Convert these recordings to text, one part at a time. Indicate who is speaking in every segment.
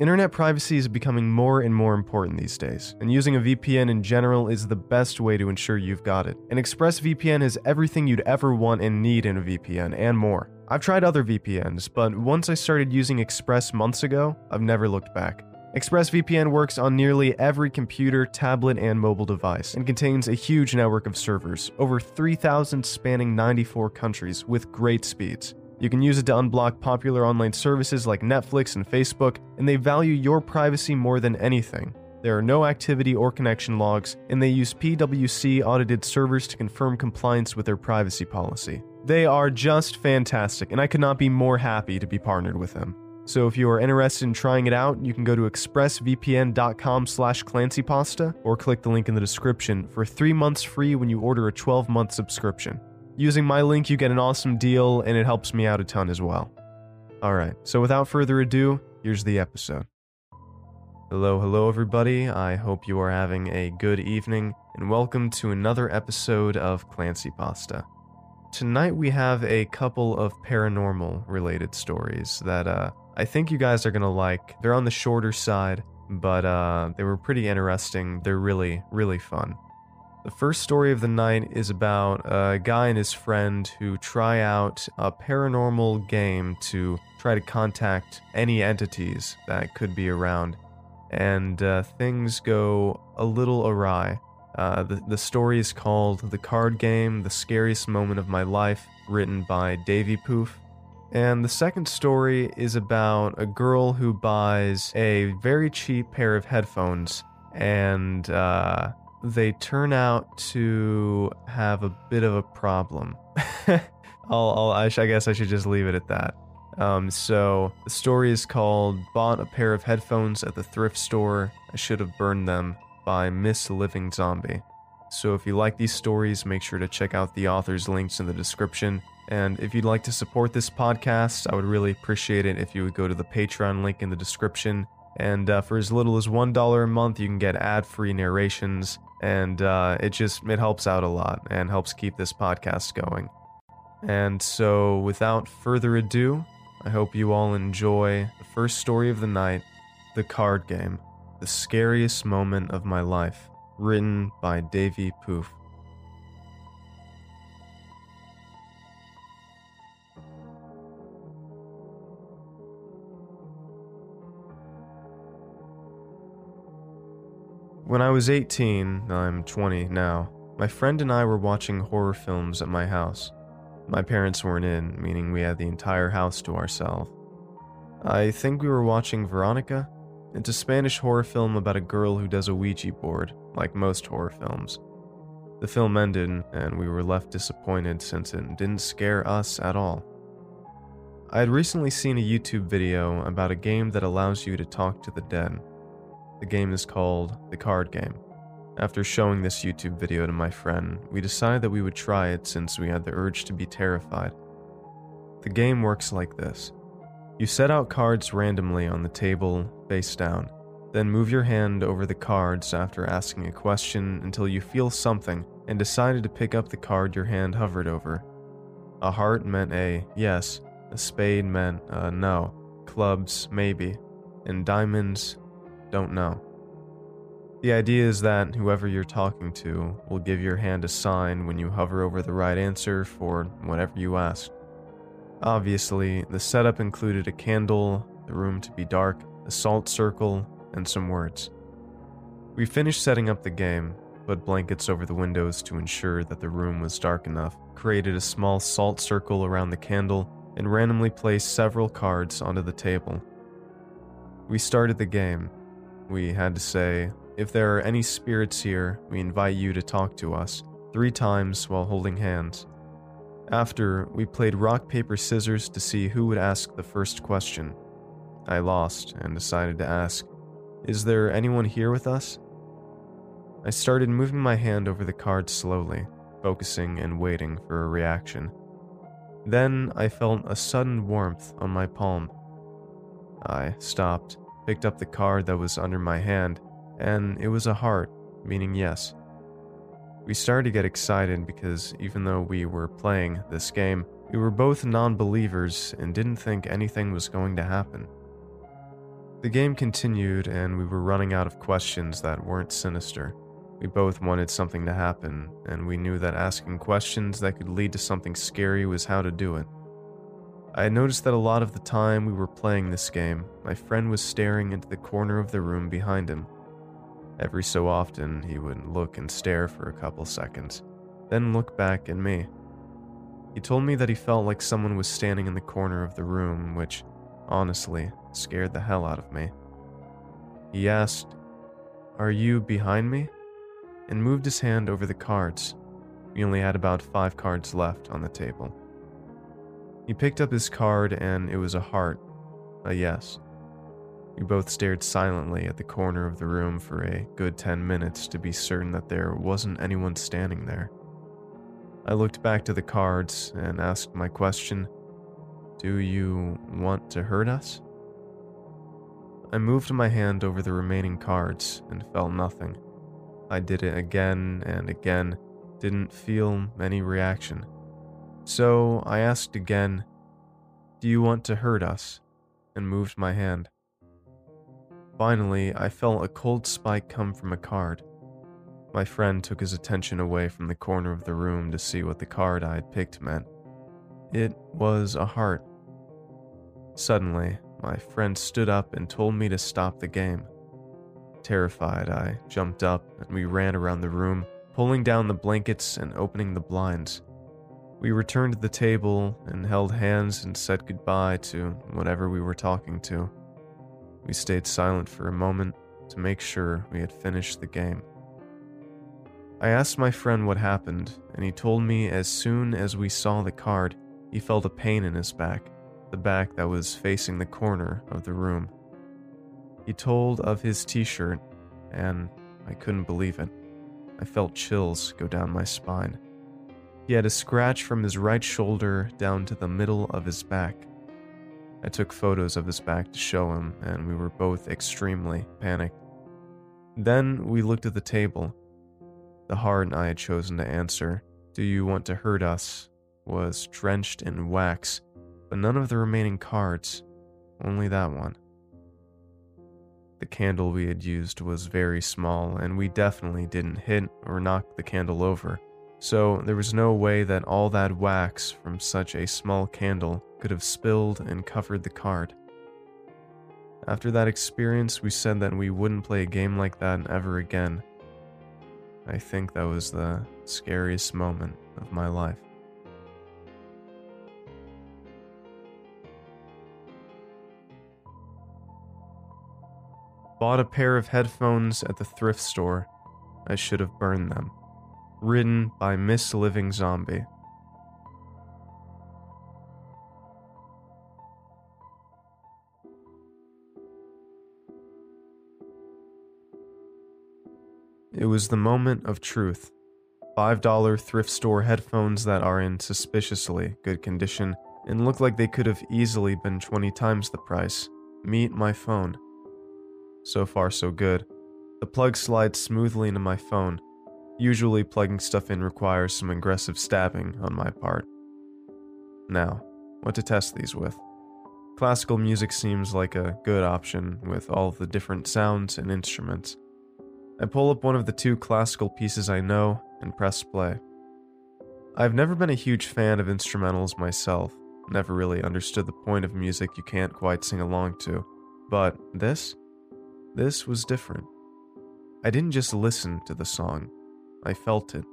Speaker 1: Internet privacy is becoming more and more important these days, and using a VPN in general is the best way to ensure you've got it. And ExpressVPN has everything you'd ever want and need in a VPN, and more. I've tried other VPNs, but once I started using Express months ago, I've never looked back. ExpressVPN works on nearly every computer, tablet, and mobile device, and contains a huge network of servers, over 3,000 spanning 94 countries, with great speeds. You can use it to unblock popular online services like Netflix and Facebook, and they value your privacy more than anything. There are no activity or connection logs, and they use PwC audited servers to confirm compliance with their privacy policy. They are just fantastic, and I could not be more happy to be partnered with them. So if you are interested in trying it out, you can go to expressvpn.com slash clancypasta or click the link in the description for three months free when you order a 12-month subscription. Using my link, you get an awesome deal, and it helps me out a ton as well. Alright, so without further ado, here's the episode. Hello, hello, everybody. I hope you are having a good evening, and welcome to another episode of Clancy Pasta. Tonight, we have a couple of paranormal related stories that uh, I think you guys are gonna like. They're on the shorter side, but uh, they were pretty interesting. They're really, really fun. The first story of the night is about a guy and his friend who try out a paranormal game to try to contact any entities that could be around. And uh, things go a little awry. Uh, the, the story is called The Card Game The Scariest Moment of My Life, written by Davy Poof. And the second story is about a girl who buys a very cheap pair of headphones and uh, they turn out to have a bit of a problem. I'll, I'll, I, sh- I guess I should just leave it at that. Um, so the story is called "Bought a pair of headphones at the thrift store. I should have burned them" by Miss Living Zombie. So if you like these stories, make sure to check out the author's links in the description. And if you'd like to support this podcast, I would really appreciate it if you would go to the Patreon link in the description. And uh, for as little as $1 a month, you can get ad free narrations and uh, it just it helps out a lot and helps keep this podcast going. And so, without further ado, I hope you all enjoy the first story of the night, the card game, the scariest moment of my life, written by Davy Poof. When I was 18, I'm 20 now, my friend and I were watching horror films at my house. My parents weren't in, meaning we had the entire house to ourselves. I think we were watching Veronica. It's a Spanish horror film about a girl who does a Ouija board, like most horror films. The film ended, and we were left disappointed since it didn't scare us at all. I had recently seen a YouTube video about a game that allows you to talk to the dead. The game is called The Card Game. After showing this YouTube video to my friend, we decided that we would try it since we had the urge to be terrified. The game works like this you set out cards randomly on the table, face down, then move your hand over the cards after asking a question until you feel something and decided to pick up the card your hand hovered over. A heart meant a yes, a spade meant a no, clubs maybe, and diamonds don't know. The idea is that whoever you're talking to will give your hand a sign when you hover over the right answer for whatever you ask. Obviously, the setup included a candle, the room to be dark, a salt circle, and some words. We finished setting up the game, put blankets over the windows to ensure that the room was dark enough, created a small salt circle around the candle, and randomly placed several cards onto the table. We started the game, we had to say, If there are any spirits here, we invite you to talk to us, three times while holding hands. After, we played rock, paper, scissors to see who would ask the first question. I lost and decided to ask, Is there anyone here with us? I started moving my hand over the cards slowly, focusing and waiting for a reaction. Then I felt a sudden warmth on my palm. I stopped picked up the card that was under my hand, and it was a heart, meaning yes. We started to get excited because even though we were playing this game, we were both non believers and didn't think anything was going to happen. The game continued, and we were running out of questions that weren't sinister. We both wanted something to happen, and we knew that asking questions that could lead to something scary was how to do it. I noticed that a lot of the time we were playing this game, my friend was staring into the corner of the room behind him. Every so often, he would look and stare for a couple seconds, then look back at me. He told me that he felt like someone was standing in the corner of the room, which, honestly, scared the hell out of me. He asked, Are you behind me? and moved his hand over the cards. We only had about five cards left on the table. He picked up his card and it was a heart, a yes. We both stared silently at the corner of the room for a good 10 minutes to be certain that there wasn't anyone standing there. I looked back to the cards and asked my question Do you want to hurt us? I moved my hand over the remaining cards and felt nothing. I did it again and again, didn't feel any reaction. So I asked again, Do you want to hurt us? and moved my hand. Finally, I felt a cold spike come from a card. My friend took his attention away from the corner of the room to see what the card I had picked meant. It was a heart. Suddenly, my friend stood up and told me to stop the game. Terrified, I jumped up and we ran around the room, pulling down the blankets and opening the blinds. We returned to the table and held hands and said goodbye to whatever we were talking to. We stayed silent for a moment to make sure we had finished the game. I asked my friend what happened, and he told me as soon as we saw the card, he felt a pain in his back the back that was facing the corner of the room. He told of his t shirt, and I couldn't believe it. I felt chills go down my spine. He had a scratch from his right shoulder down to the middle of his back. I took photos of his back to show him, and we were both extremely panicked. Then we looked at the table. The heart I had chosen to answer, Do you want to hurt us? was drenched in wax but none of the remaining cards, only that one. The candle we had used was very small, and we definitely didn't hit or knock the candle over, so there was no way that all that wax from such a small candle could have spilled and covered the card. After that experience, we said that we wouldn't play a game like that ever again. I think that was the scariest moment of my life. Bought a pair of headphones at the thrift store. I should have burned them. Written by Miss Living Zombie. It was the moment of truth. $5 thrift store headphones that are in suspiciously good condition and look like they could have easily been 20 times the price. Meet my phone. So far, so good. The plug slides smoothly into my phone. Usually, plugging stuff in requires some aggressive stabbing on my part. Now, what to test these with? Classical music seems like a good option with all the different sounds and instruments. I pull up one of the two classical pieces I know and press play. I've never been a huge fan of instrumentals myself, never really understood the point of music you can't quite sing along to, but this? This was different. I didn't just listen to the song, I felt it.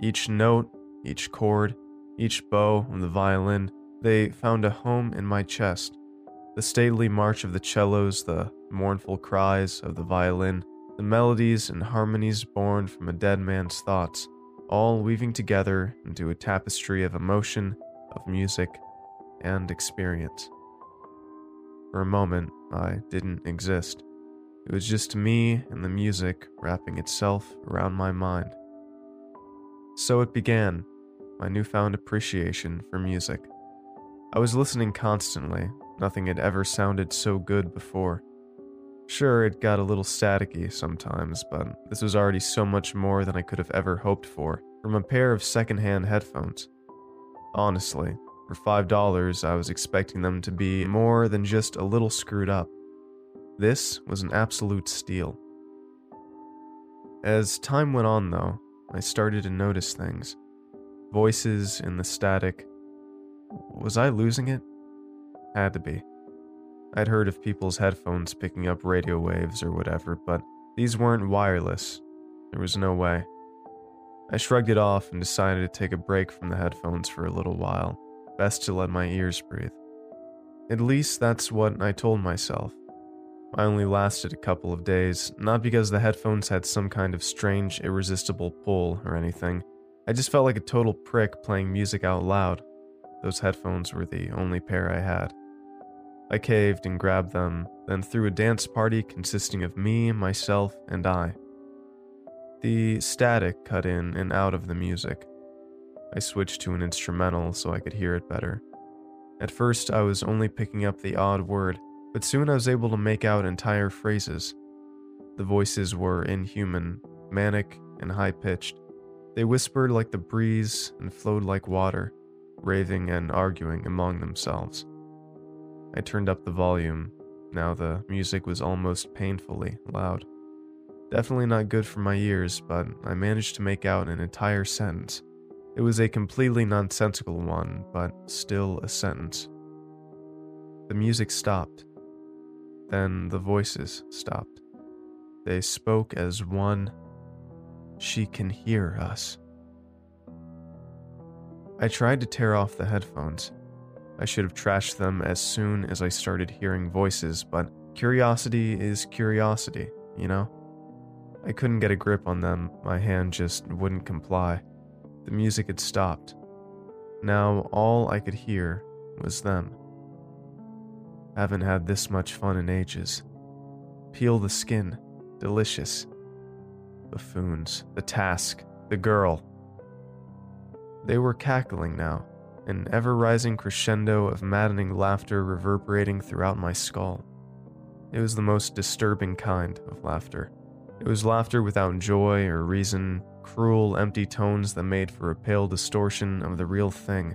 Speaker 1: Each note, each chord, each bow on the violin, they found a home in my chest. The stately march of the cellos, the mournful cries of the violin, the melodies and harmonies born from a dead man's thoughts, all weaving together into a tapestry of emotion, of music, and experience. For a moment, I didn't exist. It was just me and the music wrapping itself around my mind. So it began, my newfound appreciation for music. I was listening constantly, nothing had ever sounded so good before. Sure, it got a little staticky sometimes, but this was already so much more than I could have ever hoped for from a pair of secondhand headphones. Honestly, for $5, I was expecting them to be more than just a little screwed up. This was an absolute steal. As time went on, though, I started to notice things. Voices in the static. Was I losing it? Had to be. I'd heard of people's headphones picking up radio waves or whatever, but these weren't wireless. There was no way. I shrugged it off and decided to take a break from the headphones for a little while. Best to let my ears breathe. At least that's what I told myself. I only lasted a couple of days, not because the headphones had some kind of strange, irresistible pull or anything. I just felt like a total prick playing music out loud. Those headphones were the only pair I had. I caved and grabbed them, then threw a dance party consisting of me, myself, and I. The static cut in and out of the music. I switched to an instrumental so I could hear it better. At first, I was only picking up the odd word but soon I was able to make out entire phrases. The voices were inhuman, manic, and high pitched. They whispered like the breeze and flowed like water, raving and arguing among themselves. I turned up the volume. Now the music was almost painfully loud. Definitely not good for my ears, but I managed to make out an entire sentence. It was a completely nonsensical one, but still a sentence. The music stopped, then the voices stopped. They spoke as one. She can hear us. I tried to tear off the headphones. I should have trashed them as soon as I started hearing voices, but curiosity is curiosity, you know? I couldn't get a grip on them, my hand just wouldn't comply. The music had stopped. Now all I could hear was them. Haven't had this much fun in ages. Peel the skin. Delicious. Buffoons. The task. The girl. They were cackling now, an ever rising crescendo of maddening laughter reverberating throughout my skull. It was the most disturbing kind of laughter. It was laughter without joy or reason, cruel, empty tones that made for a pale distortion of the real thing.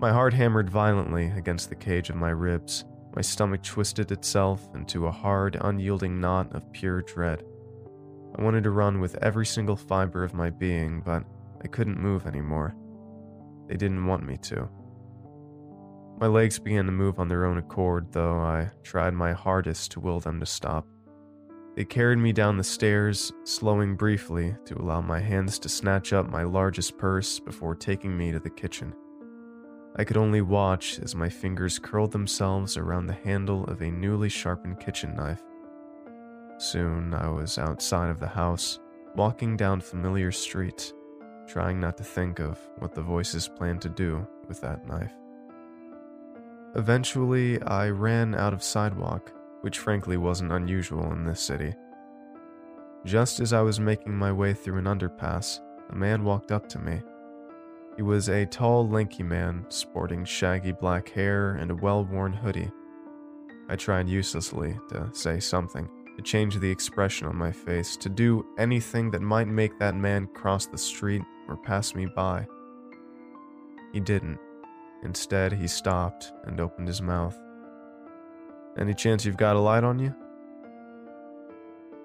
Speaker 1: My heart hammered violently against the cage of my ribs. My stomach twisted itself into a hard, unyielding knot of pure dread. I wanted to run with every single fiber of my being, but I couldn't move anymore. They didn't want me to. My legs began to move on their own accord, though I tried my hardest to will them to stop. They carried me down the stairs, slowing briefly to allow my hands to snatch up my largest purse before taking me to the kitchen. I could only watch as my fingers curled themselves around the handle of a newly sharpened kitchen knife. Soon I was outside of the house, walking down familiar streets, trying not to think of what the voices planned to do with that knife. Eventually, I ran out of sidewalk, which frankly wasn't unusual in this city. Just as I was making my way through an underpass, a man walked up to me. He was a tall, lanky man, sporting shaggy black hair and a well worn hoodie. I tried uselessly to say something, to change the expression on my face, to do anything that might make that man cross the street or pass me by. He didn't. Instead, he stopped and opened his mouth. Any chance you've got a light on you?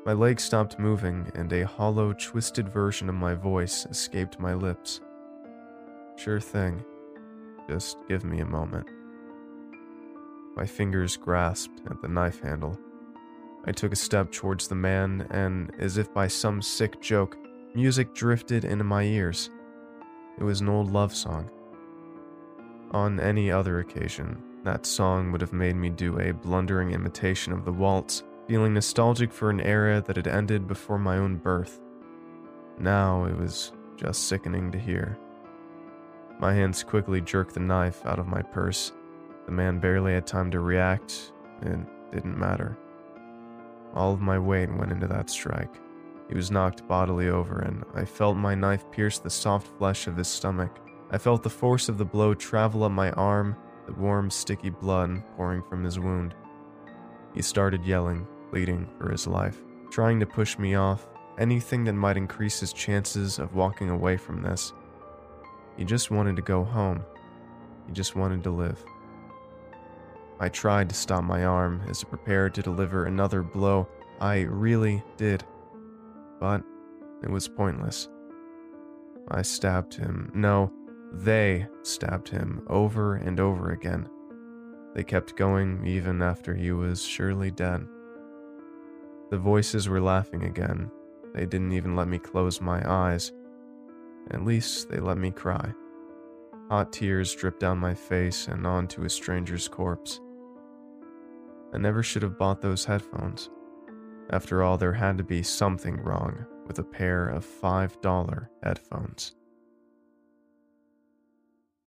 Speaker 1: My legs stopped moving, and a hollow, twisted version of my voice escaped my lips. Sure thing. Just give me a moment. My fingers grasped at the knife handle. I took a step towards the man, and as if by some sick joke, music drifted into my ears. It was an old love song. On any other occasion, that song would have made me do a blundering imitation of the waltz, feeling nostalgic for an era that had ended before my own birth. Now it was just sickening to hear. My hands quickly jerked the knife out of my purse. The man barely had time to react. It didn't matter. All of my weight went into that strike. He was knocked bodily over, and I felt my knife pierce the soft flesh of his stomach. I felt the force of the blow travel up my arm, the warm, sticky blood pouring from his wound. He started yelling, pleading for his life, trying to push me off, anything that might increase his chances of walking away from this. He just wanted to go home. He just wanted to live. I tried to stop my arm as it prepared to deliver another blow. I really did. But it was pointless. I stabbed him. No, they stabbed him over and over again. They kept going even after he was surely dead. The voices were laughing again. They didn't even let me close my eyes. At least they let me cry. Hot tears dripped down my face and onto a stranger's corpse. I never should have bought those headphones. After all, there had to be something wrong with a pair of $5 headphones.